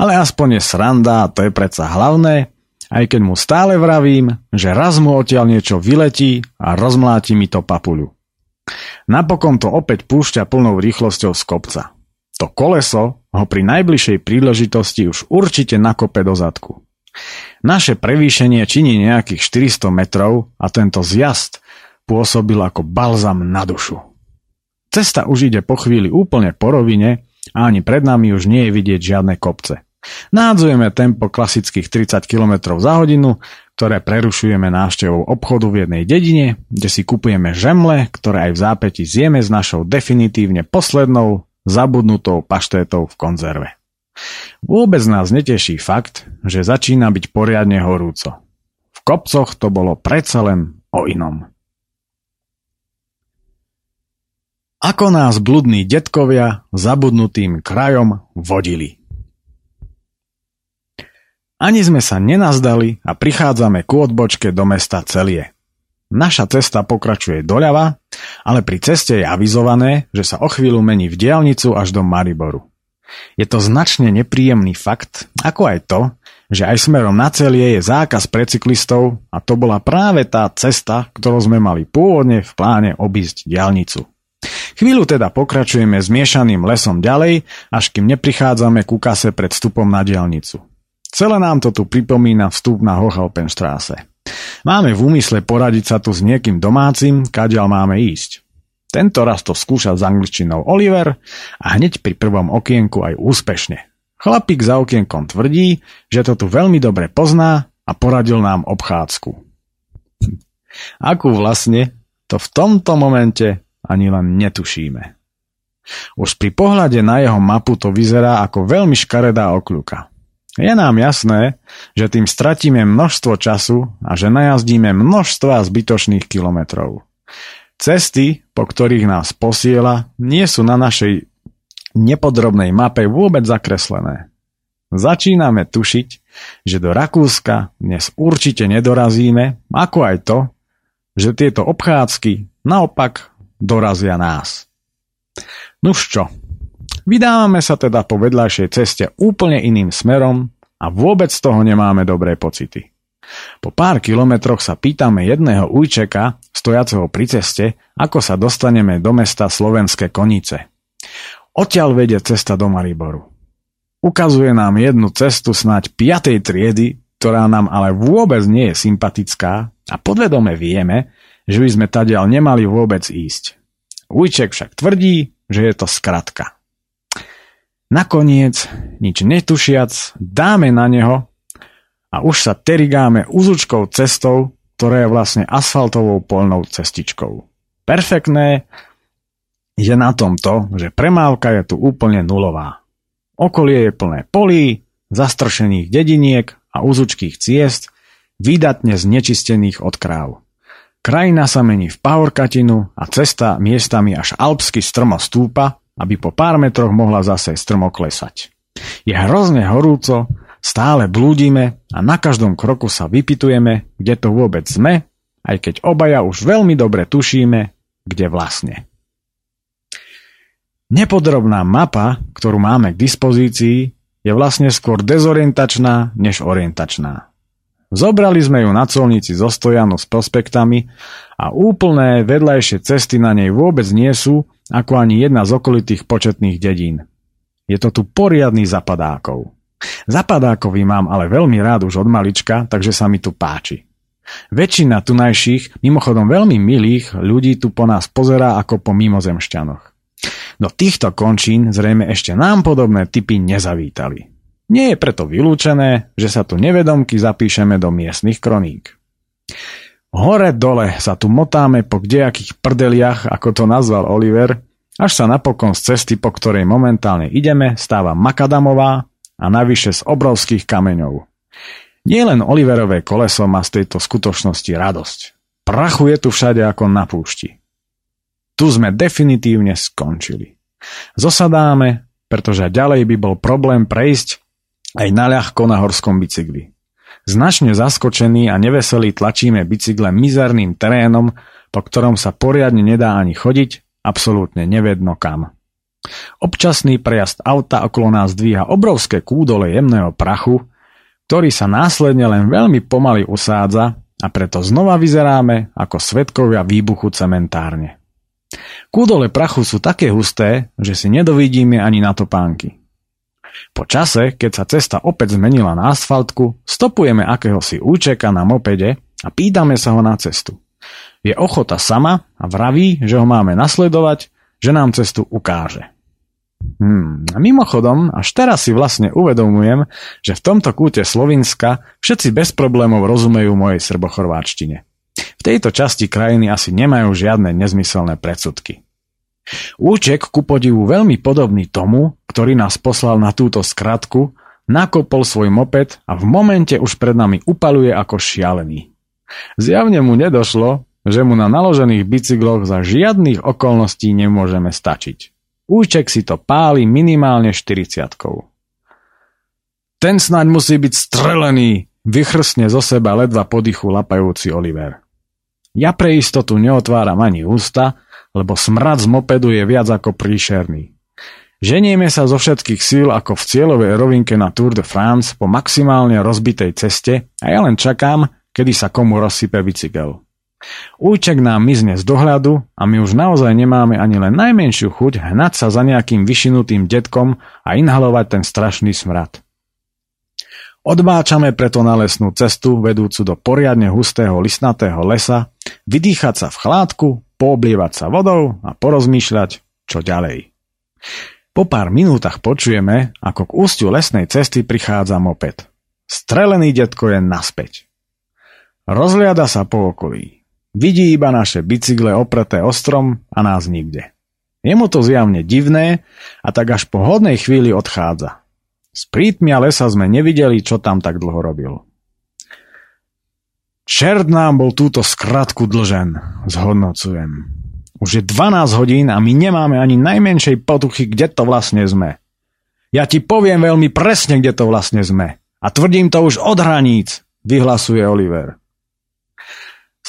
Ale aspoň je sranda a to je predsa hlavné, aj keď mu stále vravím, že raz mu odtiaľ niečo vyletí a rozmláti mi to papuľu. Napokon to opäť púšťa plnou rýchlosťou z kopca. To koleso ho pri najbližšej príležitosti už určite nakope do zadku. Naše prevýšenie činí nejakých 400 metrov a tento zjazd pôsobil ako balzam na dušu. Cesta už ide po chvíli úplne po rovine a ani pred nami už nie je vidieť žiadne kopce. Nádzujeme tempo klasických 30 km za hodinu, ktoré prerušujeme návštevou obchodu v jednej dedine, kde si kupujeme žemle, ktoré aj v zápäti zjeme s našou definitívne poslednou zabudnutou paštétou v konzerve. Vôbec nás neteší fakt, že začína byť poriadne horúco. V kopcoch to bolo predsa len o inom. Ako nás bludní detkovia zabudnutým krajom vodili. Ani sme sa nenazdali a prichádzame ku odbočke do mesta Celie. Naša cesta pokračuje doľava, ale pri ceste je avizované, že sa o chvíľu mení v diálnicu až do Mariboru. Je to značne nepríjemný fakt, ako aj to, že aj smerom na celie je zákaz pre cyklistov a to bola práve tá cesta, ktorú sme mali pôvodne v pláne obísť diálnicu. Chvíľu teda pokračujeme zmiešaným lesom ďalej, až kým neprichádzame ku kase pred vstupom na diálnicu. Celé nám to tu pripomína vstup na Hochhalpenstraße. Máme v úmysle poradiť sa tu s niekým domácim, kadiaľ máme ísť. Tento raz to skúša s angličtinou Oliver a hneď pri prvom okienku aj úspešne. Chlapík za okienkom tvrdí, že to tu veľmi dobre pozná a poradil nám obchádzku. Akú vlastne, to v tomto momente ani len netušíme. Už pri pohľade na jeho mapu to vyzerá ako veľmi škaredá okľuka. Je nám jasné, že tým stratíme množstvo času a že najazdíme množstva zbytočných kilometrov. Cesty, po ktorých nás posiela, nie sú na našej nepodrobnej mape vôbec zakreslené. Začíname tušiť, že do Rakúska dnes určite nedorazíme, ako aj to, že tieto obchádzky naopak dorazia nás. Nuž čo, Vydávame sa teda po vedľajšej ceste úplne iným smerom a vôbec z toho nemáme dobré pocity. Po pár kilometroch sa pýtame jedného ujčeka, stojaceho pri ceste, ako sa dostaneme do mesta Slovenské Konice. Odtiaľ vedie cesta do Mariboru. Ukazuje nám jednu cestu snáď 5. triedy, ktorá nám ale vôbec nie je sympatická a podvedome vieme, že by sme tadiaľ nemali vôbec ísť. Ujček však tvrdí, že je to skratka. Nakoniec, nič netušiac, dáme na neho a už sa terigáme úzučkou cestou, ktorá je vlastne asfaltovou polnou cestičkou. Perfektné je na tom to, že premávka je tu úplne nulová. Okolie je plné polí, zastršených dediniek a úzučkých ciest, výdatne znečistených od kráv. Krajina sa mení v pahorkatinu a cesta miestami až alpsky strmo stúpa, aby po pár metroch mohla zase strmo klesať. Je hrozne horúco, stále blúdime a na každom kroku sa vypitujeme, kde to vôbec sme, aj keď obaja už veľmi dobre tušíme, kde vlastne. Nepodrobná mapa, ktorú máme k dispozícii, je vlastne skôr dezorientačná než orientačná. Zobrali sme ju na colnici zo stojanu s prospektami a úplné vedľajšie cesty na nej vôbec nie sú, ako ani jedna z okolitých početných dedín. Je to tu poriadný zapadákov. Zapadákovi mám ale veľmi rád už od malička, takže sa mi tu páči. Väčšina tunajších, mimochodom veľmi milých, ľudí tu po nás pozerá ako po mimozemšťanoch. Do týchto končín zrejme ešte nám podobné typy nezavítali. Nie je preto vylúčené, že sa tu nevedomky zapíšeme do miestnych kroník. Hore dole sa tu motáme po kdejakých prdeliach, ako to nazval Oliver, až sa napokon z cesty, po ktorej momentálne ideme, stáva makadamová a navyše z obrovských kameňov. Nie len Oliverové koleso má z tejto skutočnosti radosť. Prachu je tu všade ako na púšti. Tu sme definitívne skončili. Zosadáme, pretože ďalej by bol problém prejsť aj na ľahko na horskom bicykli. Značne zaskočený a neveselý tlačíme bicykle mizerným terénom, po ktorom sa poriadne nedá ani chodiť, absolútne nevedno kam. Občasný prejazd auta okolo nás dvíha obrovské kúdole jemného prachu, ktorý sa následne len veľmi pomaly usádza a preto znova vyzeráme ako svetkovia výbuchu cementárne. Kúdole prachu sú také husté, že si nedovidíme ani na topánky. Po čase, keď sa cesta opäť zmenila na asfaltku, stopujeme akéhosi účeka na mopede a pýtame sa ho na cestu. Je ochota sama a vraví, že ho máme nasledovať, že nám cestu ukáže. Hmm. A mimochodom, až teraz si vlastne uvedomujem, že v tomto kúte Slovinska všetci bez problémov rozumejú mojej srbochorváčtine. V tejto časti krajiny asi nemajú žiadne nezmyselné predsudky. Úček ku podivu veľmi podobný tomu, ktorý nás poslal na túto skratku, nakopol svoj moped a v momente už pred nami upaluje ako šialený. Zjavne mu nedošlo, že mu na naložených bicykloch za žiadnych okolností nemôžeme stačiť. Úček si to páli minimálne 40 Ten snáď musí byť strelený, vychrsne zo seba ledva podychu lapajúci Oliver. Ja pre istotu neotváram ani ústa, lebo smrad z mopedu je viac ako príšerný. Ženieme sa zo všetkých síl ako v cieľovej rovinke na Tour de France po maximálne rozbitej ceste a ja len čakám, kedy sa komu rozsype bicykel. Úček nám mizne z dohľadu a my už naozaj nemáme ani len najmenšiu chuť hnať sa za nejakým vyšinutým detkom a inhalovať ten strašný smrad. Odbáčame preto na lesnú cestu vedúcu do poriadne hustého listnatého lesa, vydýchať sa v chládku, pooblievať sa vodou a porozmýšľať, čo ďalej. Po pár minútach počujeme, ako k ústiu lesnej cesty prichádza moped. Strelený detko je naspäť. Rozliada sa po okolí. Vidí iba naše bicykle opreté ostrom a nás nikde. Je mu to zjavne divné a tak až po hodnej chvíli odchádza. Z prítmia lesa sme nevideli, čo tam tak dlho robil. Čert nám bol túto skratku dlžen, zhodnocujem. Už je 12 hodín a my nemáme ani najmenšej potuchy, kde to vlastne sme. Ja ti poviem veľmi presne, kde to vlastne sme. A tvrdím to už od hraníc, vyhlasuje Oliver.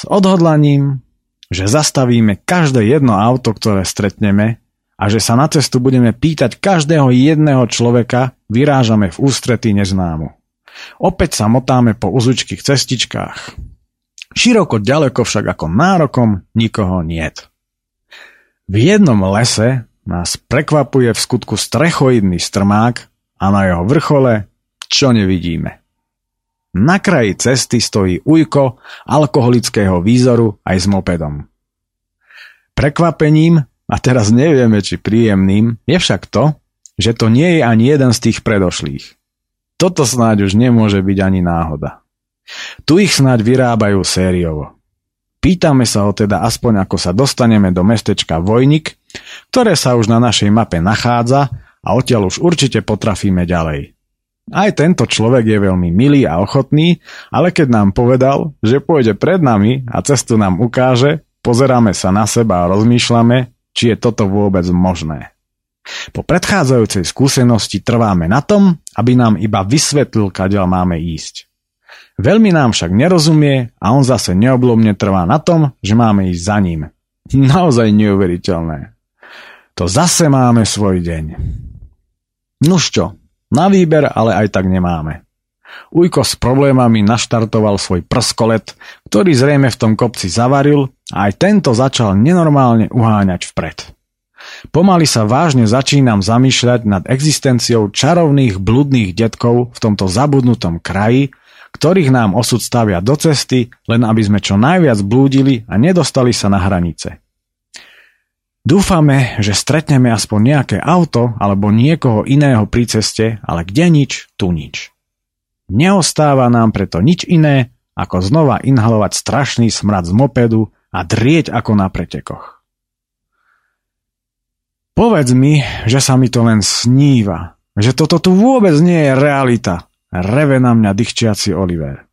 S odhodlaním, že zastavíme každé jedno auto, ktoré stretneme a že sa na cestu budeme pýtať každého jedného človeka, vyrážame v ústretí neznámu. Opäť sa motáme po uzučkých cestičkách. Široko ďaleko však ako nárokom nikoho niet. V jednom lese nás prekvapuje v skutku strechoidný strmák a na jeho vrchole čo nevidíme. Na kraji cesty stojí ujko alkoholického výzoru aj s mopedom. Prekvapením, a teraz nevieme či príjemným, je však to, že to nie je ani jeden z tých predošlých. Toto snáď už nemôže byť ani náhoda. Tu ich snáď vyrábajú sériovo. Pýtame sa ho teda aspoň ako sa dostaneme do mestečka Vojnik, ktoré sa už na našej mape nachádza a odtiaľ už určite potrafíme ďalej. Aj tento človek je veľmi milý a ochotný, ale keď nám povedal, že pôjde pred nami a cestu nám ukáže, pozeráme sa na seba a rozmýšľame, či je toto vôbec možné. Po predchádzajúcej skúsenosti trváme na tom, aby nám iba vysvetlil, kadeľ máme ísť. Veľmi nám však nerozumie a on zase neoblomne trvá na tom, že máme ísť za ním. Naozaj neuveriteľné. To zase máme svoj deň. Nuž čo, na výber ale aj tak nemáme. Ujko s problémami naštartoval svoj prskolet, ktorý zrejme v tom kopci zavaril a aj tento začal nenormálne uháňať vpred. Pomaly sa vážne začínam zamýšľať nad existenciou čarovných bludných detkov v tomto zabudnutom kraji, ktorých nám osud stavia do cesty, len aby sme čo najviac blúdili a nedostali sa na hranice. Dúfame, že stretneme aspoň nejaké auto alebo niekoho iného pri ceste, ale kde nič, tu nič. Neostáva nám preto nič iné, ako znova inhalovať strašný smrad z mopedu a drieť ako na pretekoch. Povedz mi, že sa mi to len sníva, že toto tu vôbec nie je realita. Reve na mňa dychčiaci Oliver.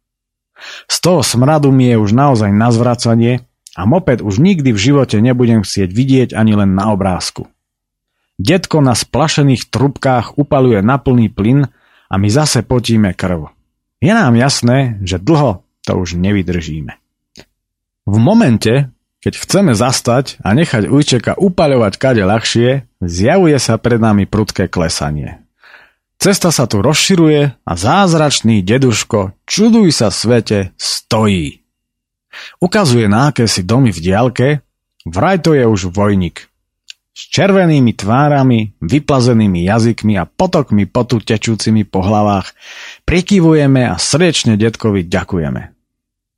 Z toho smradu mi je už naozaj na zvracanie a moped už nikdy v živote nebudem chcieť vidieť ani len na obrázku. Detko na splašených trubkách upaluje na plný plyn a my zase potíme krv. Je nám jasné, že dlho to už nevydržíme. V momente, keď chceme zastať a nechať ujčeka upaľovať kade ľahšie, zjavuje sa pred nami prudké klesanie. Cesta sa tu rozširuje a zázračný deduško, čuduj sa svete, stojí. Ukazuje na akési domy v diálke, vraj to je už vojnik. S červenými tvárami, vyplazenými jazykmi a potokmi potu tečúcimi po hlavách prikyvujeme a srdečne detkovi ďakujeme.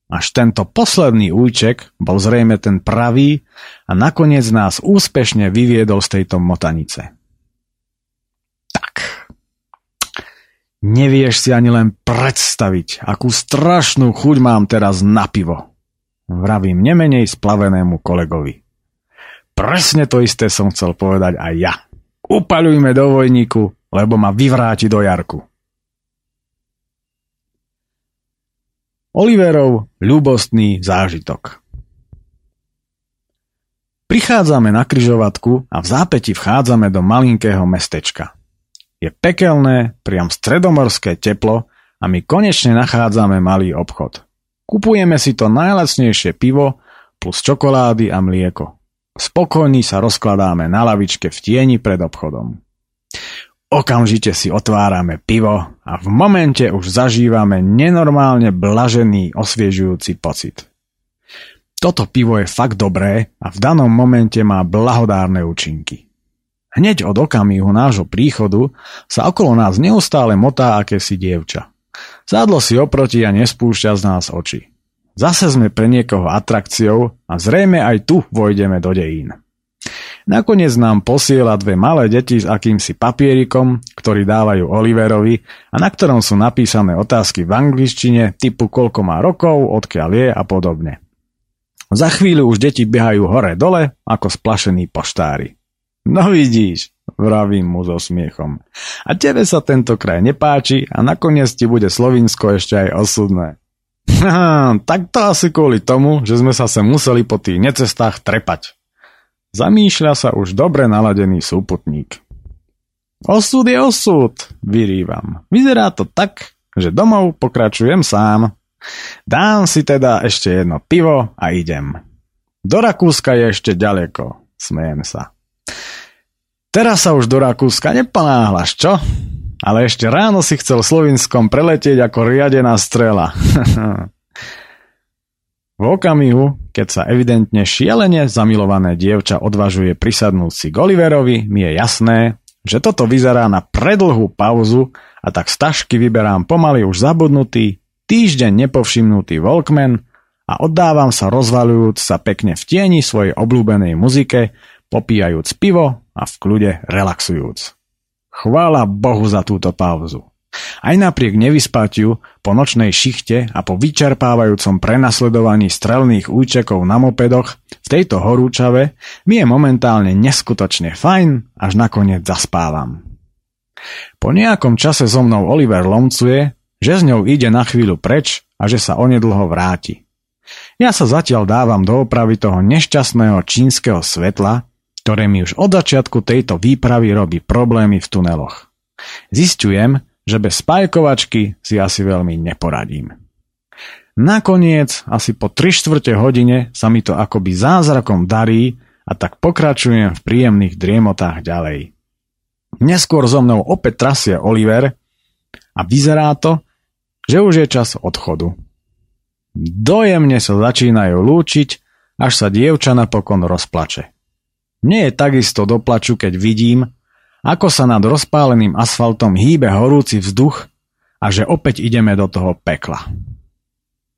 Až tento posledný úček bol zrejme ten pravý a nakoniec nás úspešne vyviedol z tejto motanice. Nevieš si ani len predstaviť, akú strašnú chuť mám teraz na pivo. Vravím nemenej splavenému kolegovi. Presne to isté som chcel povedať aj ja. Upaľujme do vojníku, lebo ma vyvráti do jarku. Oliverov ľubostný zážitok Prichádzame na kryžovatku a v zápäti vchádzame do malinkého mestečka – je pekelné, priam stredomorské teplo a my konečne nachádzame malý obchod. Kupujeme si to najlacnejšie pivo plus čokolády a mlieko. Spokojní sa rozkladáme na lavičke v tieni pred obchodom. Okamžite si otvárame pivo a v momente už zažívame nenormálne blažený, osviežujúci pocit. Toto pivo je fakt dobré a v danom momente má blahodárne účinky. Hneď od okamihu nášho príchodu sa okolo nás neustále motá akési dievča. Zádlo si oproti a nespúšťa z nás oči. Zase sme pre niekoho atrakciou a zrejme aj tu vojdeme do dejín. Nakoniec nám posiela dve malé deti s akýmsi papierikom, ktorý dávajú Oliverovi a na ktorom sú napísané otázky v angličtine typu koľko má rokov, odkiaľ je a podobne. Za chvíľu už deti behajú hore-dole ako splašení poštári. No vidíš, vravím mu so smiechom. A tebe sa tento kraj nepáči a nakoniec ti bude Slovinsko ešte aj osudné. Tak to asi kvôli tomu, že sme sa sem museli po tých necestách trepať. Zamýšľa sa už dobre naladený súputník. Osud je osud, vyrývam. Vyzerá to tak, že domov pokračujem sám. Dám si teda ešte jedno pivo a idem. Do Rakúska je ešte ďaleko, smejem sa. Teraz sa už do Rakúska neponáhľaš, čo? Ale ešte ráno si chcel Slovinskom preletieť ako riadená strela. v okamihu, keď sa evidentne šialene zamilované dievča odvažuje prisadnúť si k Oliverovi, mi je jasné, že toto vyzerá na predlhú pauzu a tak z tašky vyberám pomaly už zabudnutý, týždeň nepovšimnutý Walkman a oddávam sa rozvaľujúc sa pekne v tieni svojej obľúbenej muzike, popíjajúc pivo a v kľude relaxujúc. Chvála Bohu za túto pauzu. Aj napriek nevyspatiu, po nočnej šichte a po vyčerpávajúcom prenasledovaní strelných účekov na mopedoch v tejto horúčave mi je momentálne neskutočne fajn, až nakoniec zaspávam. Po nejakom čase so mnou Oliver lomcuje, že s ňou ide na chvíľu preč a že sa onedlho vráti. Ja sa zatiaľ dávam do opravy toho nešťastného čínskeho svetla, ktoré mi už od začiatku tejto výpravy robí problémy v tuneloch. Zistujem, že bez spajkovačky si asi veľmi neporadím. Nakoniec, asi po 3 čtvrte hodine sa mi to akoby zázrakom darí a tak pokračujem v príjemných driemotách ďalej. Neskôr so mnou opäť trasie Oliver a vyzerá to, že už je čas odchodu. Dojemne sa začínajú lúčiť, až sa dievča napokon rozplače. Mne je takisto doplaču, keď vidím, ako sa nad rozpáleným asfaltom hýbe horúci vzduch a že opäť ideme do toho pekla.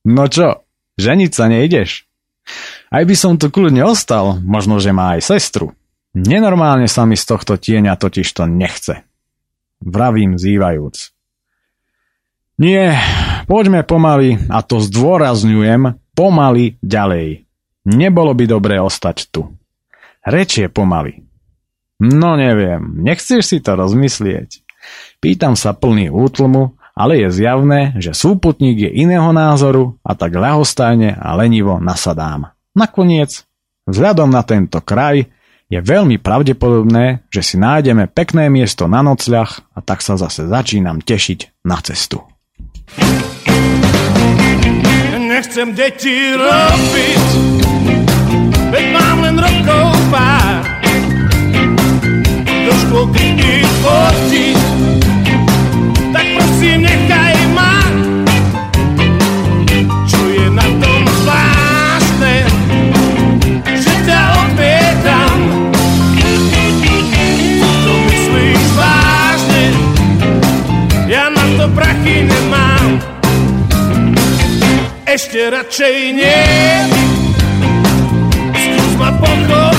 No čo, ženiť sa nejdeš? Aj by som tu kľudne ostal, možno, že má aj sestru. Nenormálne sa mi z tohto tieňa totiž to nechce. Vravím zývajúc. Nie, poďme pomaly, a to zdôrazňujem, pomaly ďalej. Nebolo by dobré ostať tu. Reč je pomaly. No neviem, nechceš si to rozmyslieť. Pýtam sa plný útlmu, ale je zjavné, že súputník je iného názoru a tak ľahostajne a lenivo nasadám. Nakoniec, vzhľadom na tento kraj, je veľmi pravdepodobné, že si nájdeme pekné miesto na nocľach a tak sa zase začínam tešiť na cestu. Nechcem deti robiť, veď mám len rokov pár. Škôlky ich fotiť, tak prosím nechaj ma. Čo je na tom zvláštne, že ťa odmietam. To myslíš vážne, ja na to prachy nemám. Ešte radšej nie, pouco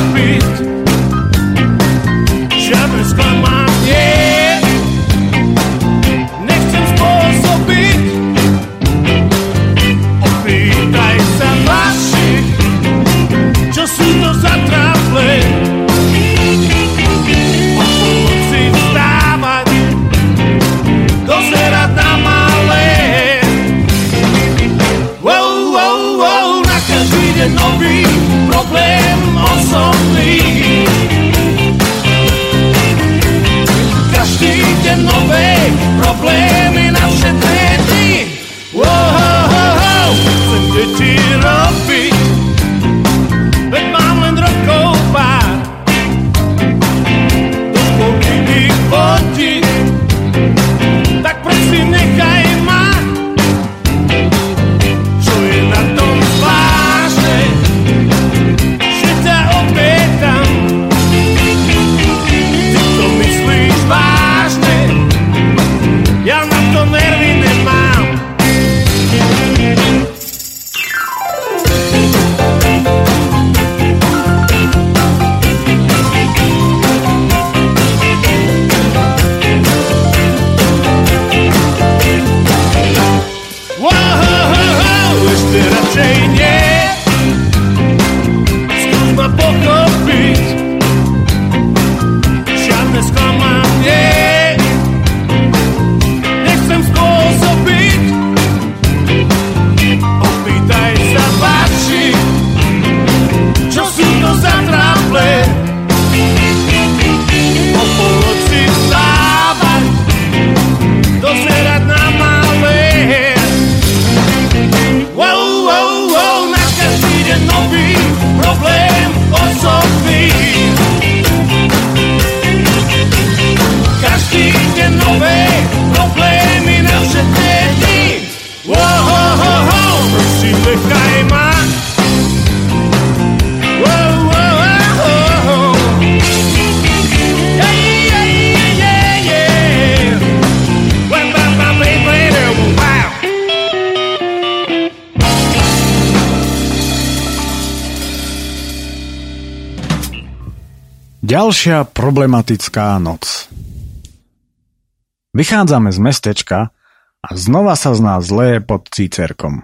Ďalšia problematická noc. Vychádzame z mestečka a znova sa z nás zleje pod cícerkom.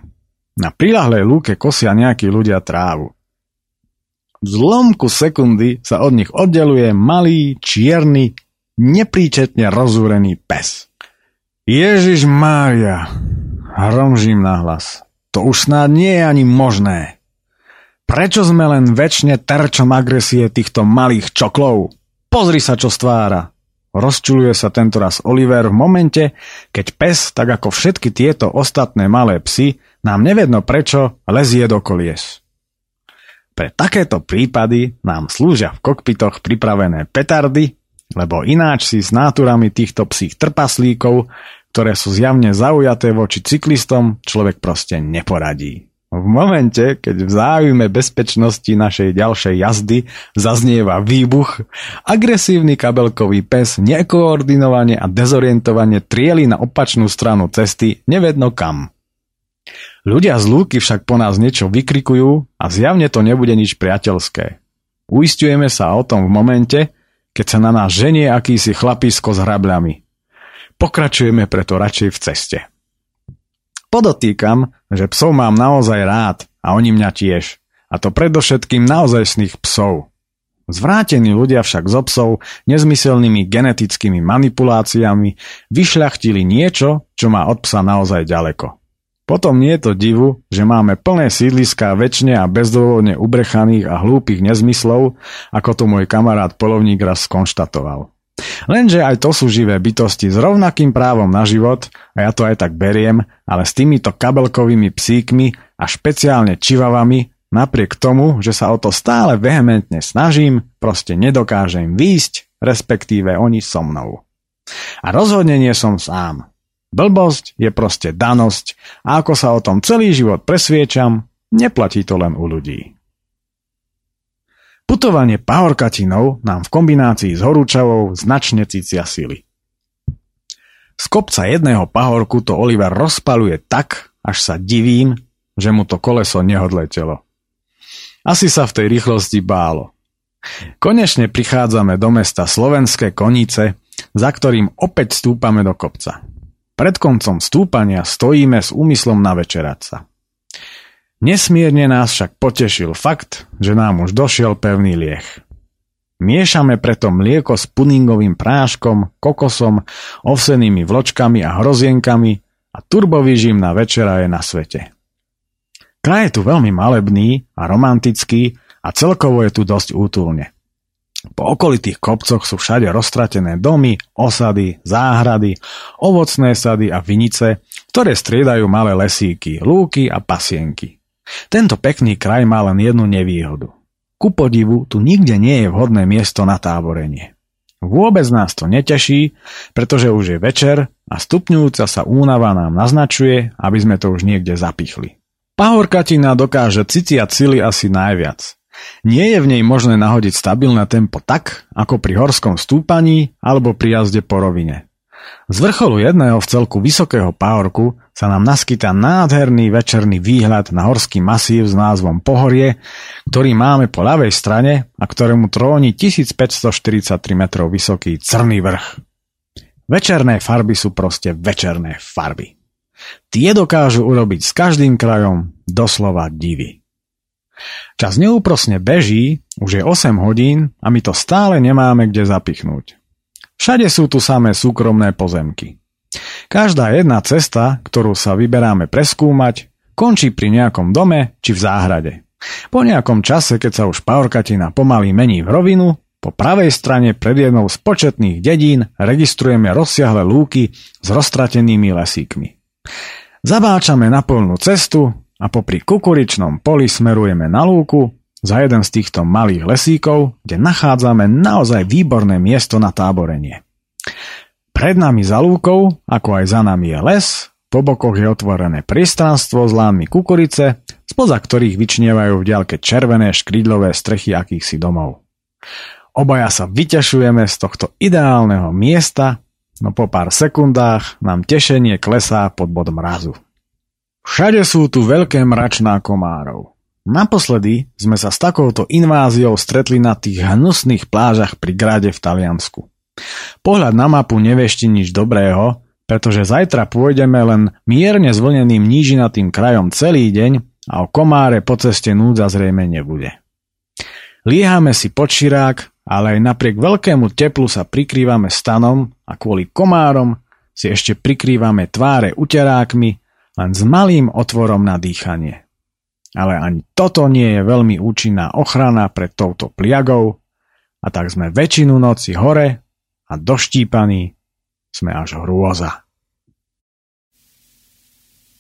Na prilahlej lúke kosia nejakí ľudia trávu. V zlomku sekundy sa od nich oddeluje malý, čierny, nepríčetne rozúrený pes. Ježiš Mária, hromžím nahlas. To už snáď nie je ani možné. Prečo sme len väčšine terčom agresie týchto malých čoklov? Pozri sa, čo stvára. Rozčuluje sa tentoraz Oliver v momente, keď pes, tak ako všetky tieto ostatné malé psy, nám nevedno prečo lezie do kolies. Pre takéto prípady nám slúžia v kokpitoch pripravené petardy, lebo ináč si s náturami týchto psích trpaslíkov, ktoré sú zjavne zaujaté voči cyklistom, človek proste neporadí. V momente, keď v záujme bezpečnosti našej ďalšej jazdy zaznieva výbuch, agresívny kabelkový pes nekoordinovane a dezorientovane trieli na opačnú stranu cesty nevedno kam. Ľudia z lúky však po nás niečo vykrikujú a zjavne to nebude nič priateľské. Uistujeme sa o tom v momente, keď sa na nás ženie akýsi chlapisko s hrabľami. Pokračujeme preto radšej v ceste. Podotýkam, že psov mám naozaj rád a oni mňa tiež. A to predovšetkým naozajstných psov. Zvrátení ľudia však z obsov nezmyselnými genetickými manipuláciami vyšľachtili niečo, čo má od psa naozaj ďaleko. Potom nie je to divu, že máme plné sídliská väčšine a bezdôvodne ubrechaných a hlúpych nezmyslov, ako to môj kamarát polovník raz skonštatoval. Lenže aj to sú živé bytosti s rovnakým právom na život, a ja to aj tak beriem, ale s týmito kabelkovými psíkmi a špeciálne čivavami, napriek tomu, že sa o to stále vehementne snažím, proste nedokážem výjsť, respektíve oni so mnou. A rozhodne nie som sám. Blbosť je proste danosť a ako sa o tom celý život presviečam, neplatí to len u ľudí. Putovanie pahorkatinou nám v kombinácii s horúčavou značne cícia sily. Z kopca jedného pahorku to Oliver rozpaluje tak, až sa divím, že mu to koleso nehodletelo. Asi sa v tej rýchlosti bálo. Konečne prichádzame do mesta Slovenské Konice, za ktorým opäť stúpame do kopca. Pred koncom stúpania stojíme s úmyslom na večerať Nesmierne nás však potešil fakt, že nám už došiel pevný lieh. Miešame preto mlieko s pudingovým práškom, kokosom, ovsenými vločkami a hrozienkami a turbový na večera je na svete. Kraj je tu veľmi malebný a romantický a celkovo je tu dosť útulne. Po okolitých kopcoch sú všade roztratené domy, osady, záhrady, ovocné sady a vinice, ktoré striedajú malé lesíky, lúky a pasienky. Tento pekný kraj má len jednu nevýhodu. Ku podivu tu nikde nie je vhodné miesto na táborenie. Vôbec nás to neteší, pretože už je večer a stupňujúca sa únava nám naznačuje, aby sme to už niekde zapichli. Pahorkatina dokáže ciciať sily asi najviac. Nie je v nej možné nahodiť stabilné tempo tak, ako pri horskom stúpaní alebo pri jazde po rovine. Z vrcholu jedného v celku vysokého pahorku sa nám naskytá nádherný večerný výhľad na horský masív s názvom Pohorie, ktorý máme po ľavej strane a ktorému tróni 1543 metrov vysoký Crný vrch. Večerné farby sú proste večerné farby. Tie dokážu urobiť s každým krajom doslova divy. Čas neúprosne beží, už je 8 hodín a my to stále nemáme kde zapichnúť. Všade sú tu samé súkromné pozemky. Každá jedna cesta, ktorú sa vyberáme preskúmať, končí pri nejakom dome či v záhrade. Po nejakom čase, keď sa už paorkatina pomaly mení v rovinu, po pravej strane pred jednou z početných dedín registrujeme rozsiahle lúky s roztratenými lesíkmi. Zabáčame na plnú cestu a popri kukuričnom poli smerujeme na lúku za jeden z týchto malých lesíkov, kde nachádzame naozaj výborné miesto na táborenie. Pred nami za lúkou, ako aj za nami je les, po bokoch je otvorené priestranstvo s lánmi kukurice, spoza ktorých vyčnievajú v diaľke červené škrídlové strechy akýchsi domov. Obaja sa vyťašujeme z tohto ideálneho miesta, no po pár sekundách nám tešenie klesá pod bod mrazu. Všade sú tu veľké mračná komárov. Naposledy sme sa s takouto inváziou stretli na tých hnusných plážach pri Grade v Taliansku. Pohľad na mapu nevešti nič dobrého, pretože zajtra pôjdeme len mierne zvlneným nížinatým krajom celý deň a o komáre po ceste núdza zrejme nebude. Liehame si pod širák, ale aj napriek veľkému teplu sa prikrývame stanom a kvôli komárom si ešte prikrývame tváre uterákmi, len s malým otvorom na dýchanie. Ale ani toto nie je veľmi účinná ochrana pred touto pliagou a tak sme väčšinu noci hore a doštípaní sme až hrôza.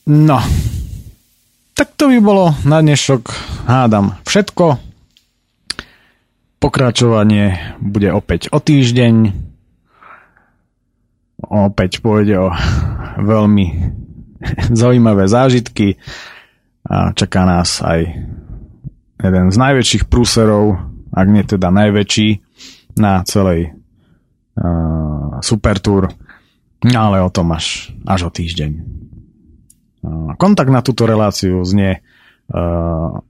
No, tak to by bolo na dnešok, hádam, všetko. Pokračovanie bude opäť o týždeň. Opäť pôjde o veľmi zaujímavé zážitky a čaká nás aj jeden z najväčších prúserov, ak nie teda najväčší na celej uh, Supertour, no ale o tom až, až o týždeň. Uh, kontakt na túto reláciu znie uh,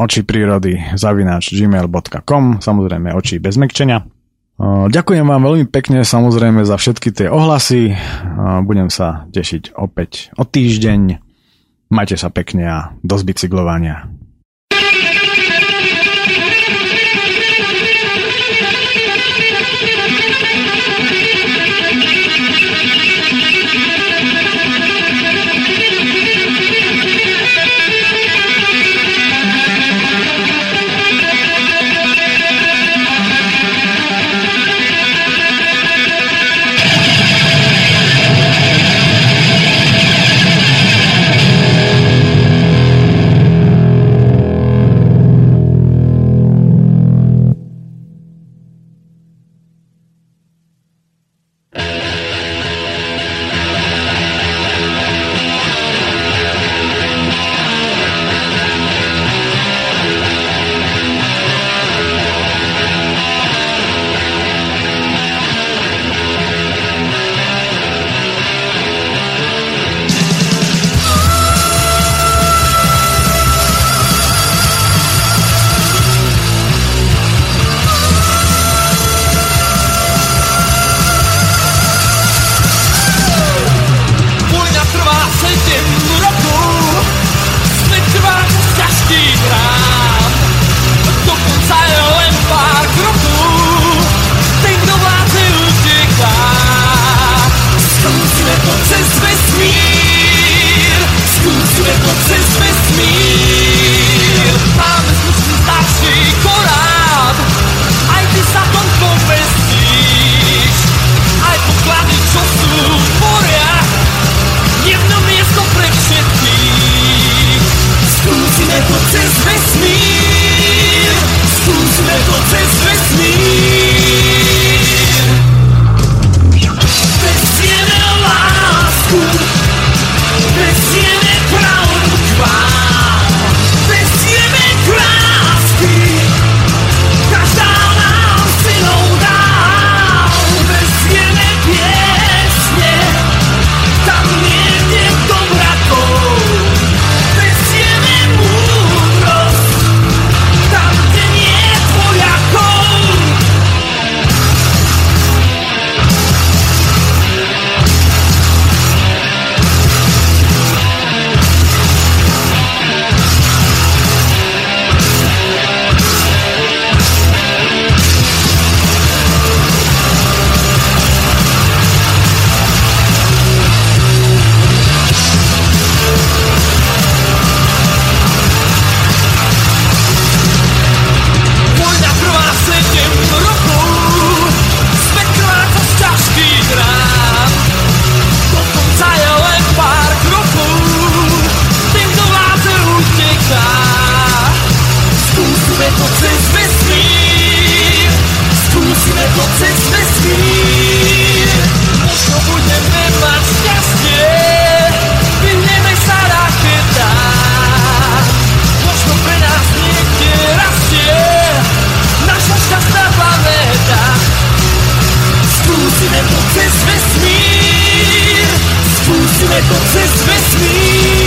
oči prírody zavináč gmail.com samozrejme oči bez mekčenia. Ďakujem vám veľmi pekne samozrejme za všetky tie ohlasy. Budem sa tešiť opäť o týždeň. Majte sa pekne a do zbicyklovania. You. Přes vesmír, zkusíme to přes vesmír.